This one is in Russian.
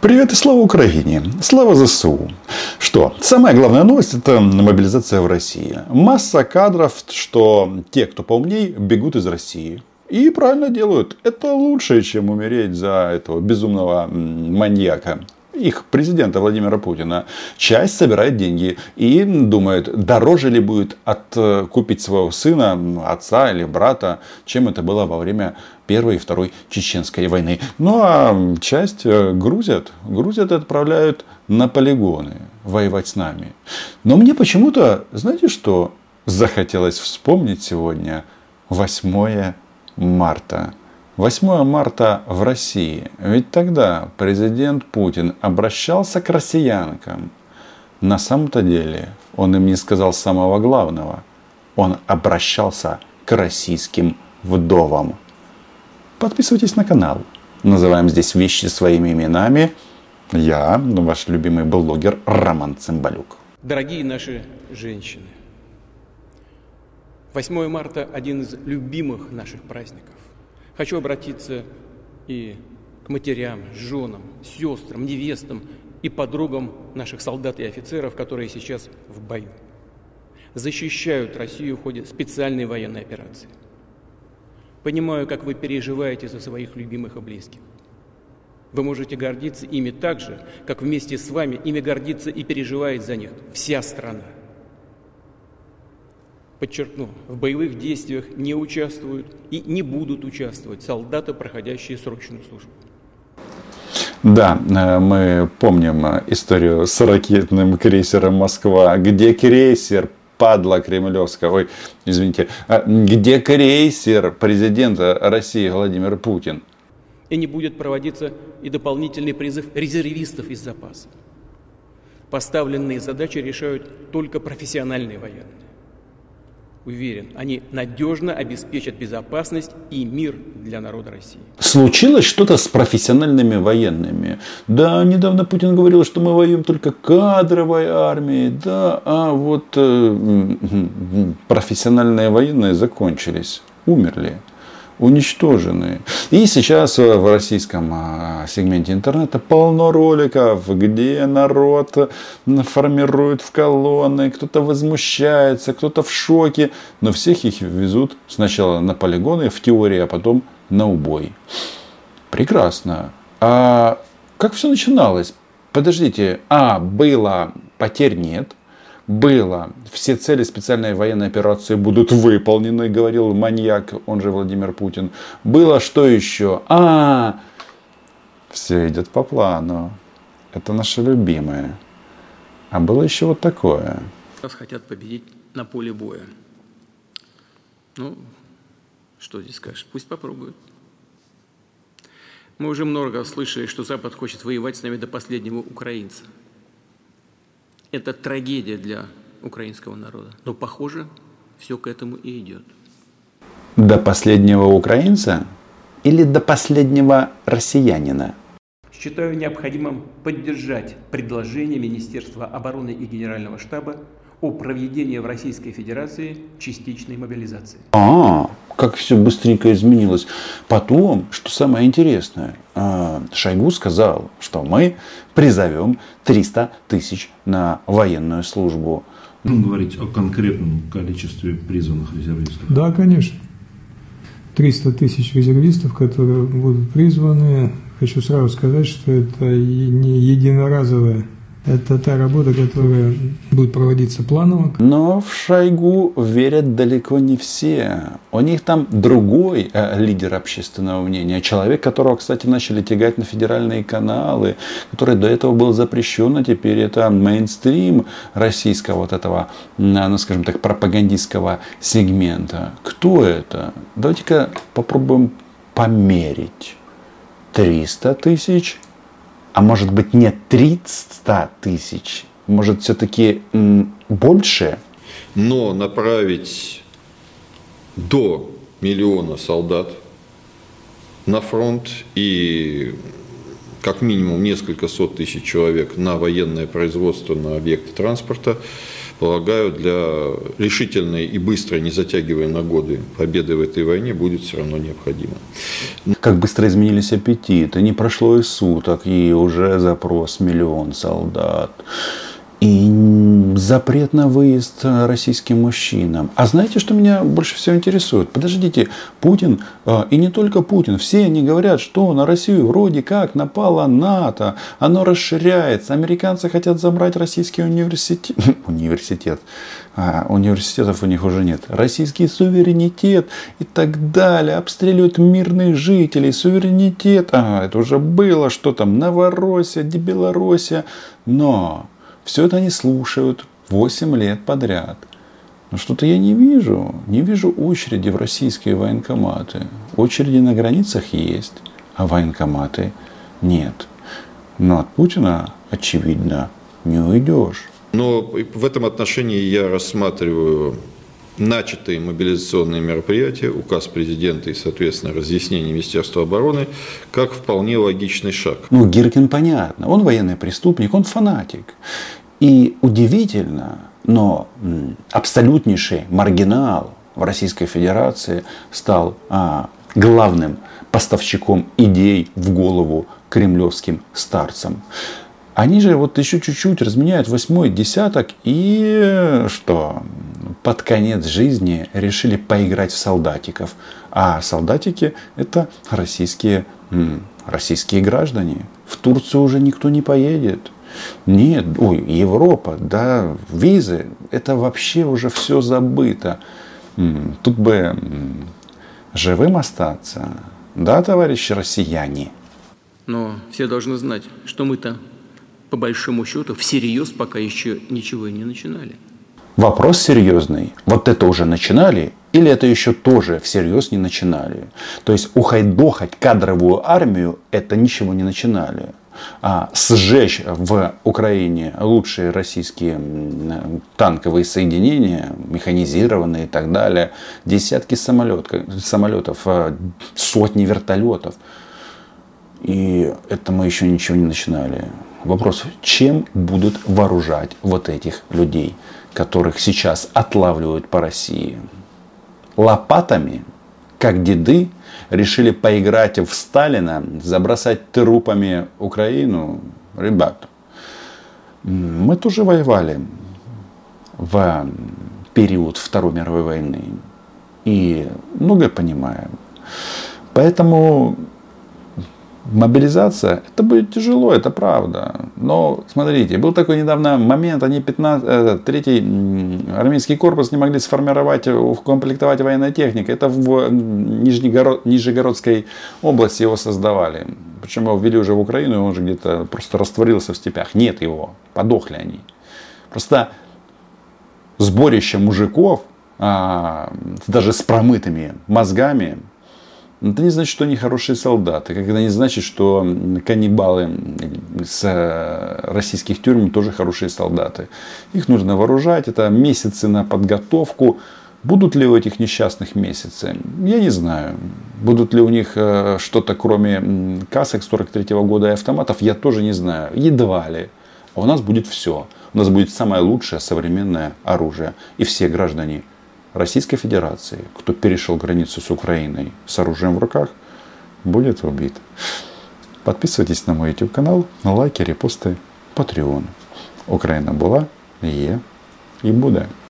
Привет и слава Украине! Слава ЗСУ! Что, самая главная новость это мобилизация в России. Масса кадров, что те, кто поумней, бегут из России. И правильно делают. Это лучше, чем умереть за этого безумного маньяка их президента Владимира Путина, часть собирает деньги и думает, дороже ли будет откупить своего сына, отца или брата, чем это было во время Первой и Второй Чеченской войны. Ну а часть э, грузят, грузят и отправляют на полигоны воевать с нами. Но мне почему-то, знаете что, захотелось вспомнить сегодня 8 марта. 8 марта в России. Ведь тогда президент Путин обращался к россиянкам. На самом-то деле он им не сказал самого главного. Он обращался к российским вдовам. Подписывайтесь на канал. Называем здесь вещи своими именами. Я, ваш любимый блогер Роман Цымбалюк. Дорогие наши женщины, 8 марта – один из любимых наших праздников. Хочу обратиться и к матерям, женам, сестрам, невестам и подругам наших солдат и офицеров, которые сейчас в бою. Защищают Россию в ходе специальной военной операции. Понимаю, как вы переживаете за своих любимых и близких. Вы можете гордиться ими так же, как вместе с вами ими гордится и переживает за них вся страна. Подчеркну, в боевых действиях не участвуют и не будут участвовать солдаты, проходящие срочную службу. Да, э, мы помним историю с ракетным крейсером «Москва», где крейсер падла кремлевская, ой, извините, а где крейсер президента России Владимир Путин? И не будет проводиться и дополнительный призыв резервистов из запаса. Поставленные задачи решают только профессиональные военные уверен, они надежно обеспечат безопасность и мир для народа России. Случилось что-то с профессиональными военными. Да, недавно Путин говорил, что мы воюем только кадровой армией. Да, а вот э, профессиональные военные закончились, умерли уничтожены. И сейчас в российском а, сегменте интернета полно роликов, где народ формирует в колонны, кто-то возмущается, кто-то в шоке, но всех их везут сначала на полигоны в теории, а потом на убой. Прекрасно. А как все начиналось? Подождите, а, было, потерь нет – было. Все цели специальной военной операции будут выполнены, говорил маньяк, он же Владимир Путин. Было что еще? А, все идет по плану. Это наше любимое. А было еще вот такое. Нас хотят победить на поле боя. Ну, что здесь скажешь? Пусть попробуют. Мы уже много слышали, что Запад хочет воевать с нами до последнего украинца – это трагедия для украинского народа. Но, похоже, все к этому и идет. До последнего украинца или до последнего россиянина? Считаю необходимым поддержать предложение Министерства обороны и Генерального штаба о проведении в Российской Федерации частичной мобилизации. А, как все быстренько изменилось. Потом, что самое интересное, а, Шойгу сказал, что мы призовем 300 тысяч на военную службу. Ну, говорить о конкретном количестве призванных резервистов? Да, конечно. 300 тысяч резервистов, которые будут призваны. Хочу сразу сказать, что это не единоразовая это та работа, которая будет проводиться планово. Но в Шойгу верят далеко не все. У них там другой э, лидер общественного мнения. Человек, которого, кстати, начали тягать на федеральные каналы, который до этого был запрещен, а теперь это мейнстрим российского вот этого, ну скажем так, пропагандистского сегмента. Кто это? Давайте-ка попробуем померить. 300 тысяч а может быть не 300 тысяч, может все-таки больше? Но направить до миллиона солдат на фронт и как минимум несколько сот тысяч человек на военное производство, на объекты транспорта, полагаю, для решительной и быстрой, не затягивая на годы победы в этой войне будет все равно необходимо. Как быстро изменились аппетиты. Не прошло и суток, и уже запрос миллион солдат. И запрет на выезд российским мужчинам. А знаете, что меня больше всего интересует? Подождите, Путин, а, и не только Путин, все они говорят, что на Россию вроде как напала НАТО, оно расширяется, американцы хотят забрать российский университет, университет, а, университетов у них уже нет, российский суверенитет и так далее, обстреливают мирных жителей, суверенитет, а, это уже было, что там, Новороссия, Белоруссия, но все это они слушают 8 лет подряд. Но что-то я не вижу. Не вижу очереди в российские военкоматы. Очереди на границах есть, а военкоматы нет. Но от Путина, очевидно, не уйдешь. Но в этом отношении я рассматриваю начатые мобилизационные мероприятия, указ президента и, соответственно, разъяснение Министерства обороны, как вполне логичный шаг. Ну, Гиркин понятно. Он военный преступник, он фанатик. И удивительно, но абсолютнейший маргинал в Российской Федерации стал а, главным поставщиком идей в голову кремлевским старцам. Они же вот еще чуть-чуть разменяют восьмой десяток и что? Под конец жизни решили поиграть в солдатиков. А солдатики это российские, российские граждане. В Турцию уже никто не поедет. Нет, ой, Европа, да, визы, это вообще уже все забыто. Тут бы живым остаться, да, товарищи россияне? Но все должны знать, что мы-то по большому счету всерьез пока еще ничего и не начинали. Вопрос серьезный. Вот это уже начинали или это еще тоже всерьез не начинали? То есть ухайдохать кадровую армию это ничего не начинали а, сжечь в Украине лучшие российские танковые соединения, механизированные и так далее, десятки самолетов, самолетов а, сотни вертолетов. И это мы еще ничего не начинали. Вопрос, чем будут вооружать вот этих людей, которых сейчас отлавливают по России? Лопатами, как деды решили поиграть в Сталина, забросать трупами Украину, ребят, мы тоже воевали в период Второй мировой войны. И многое понимаем. Поэтому Мобилизация, это будет тяжело, это правда. Но смотрите, был такой недавно момент, они 15, третий армейский корпус не могли сформировать, укомплектовать военной техникой. Это в Нижнегород, Нижегородской области его создавали. Причем его ввели уже в Украину, он же где-то просто растворился в степях. Нет его, подохли они. Просто сборище мужиков, а, даже с промытыми мозгами, это не значит, что они хорошие солдаты. Это не значит, что каннибалы с э, российских тюрьм тоже хорошие солдаты. Их нужно вооружать. Это месяцы на подготовку. Будут ли у этих несчастных месяцы? Я не знаю. Будут ли у них э, что-то кроме касок 43 -го года и автоматов? Я тоже не знаю. Едва ли. А у нас будет все. У нас будет самое лучшее современное оружие. И все граждане Российской Федерации, кто перешел границу с Украиной с оружием в руках, будет убит. Подписывайтесь на мой YouTube канал, на лайки, репосты, Patreon. Украина была, є і буде.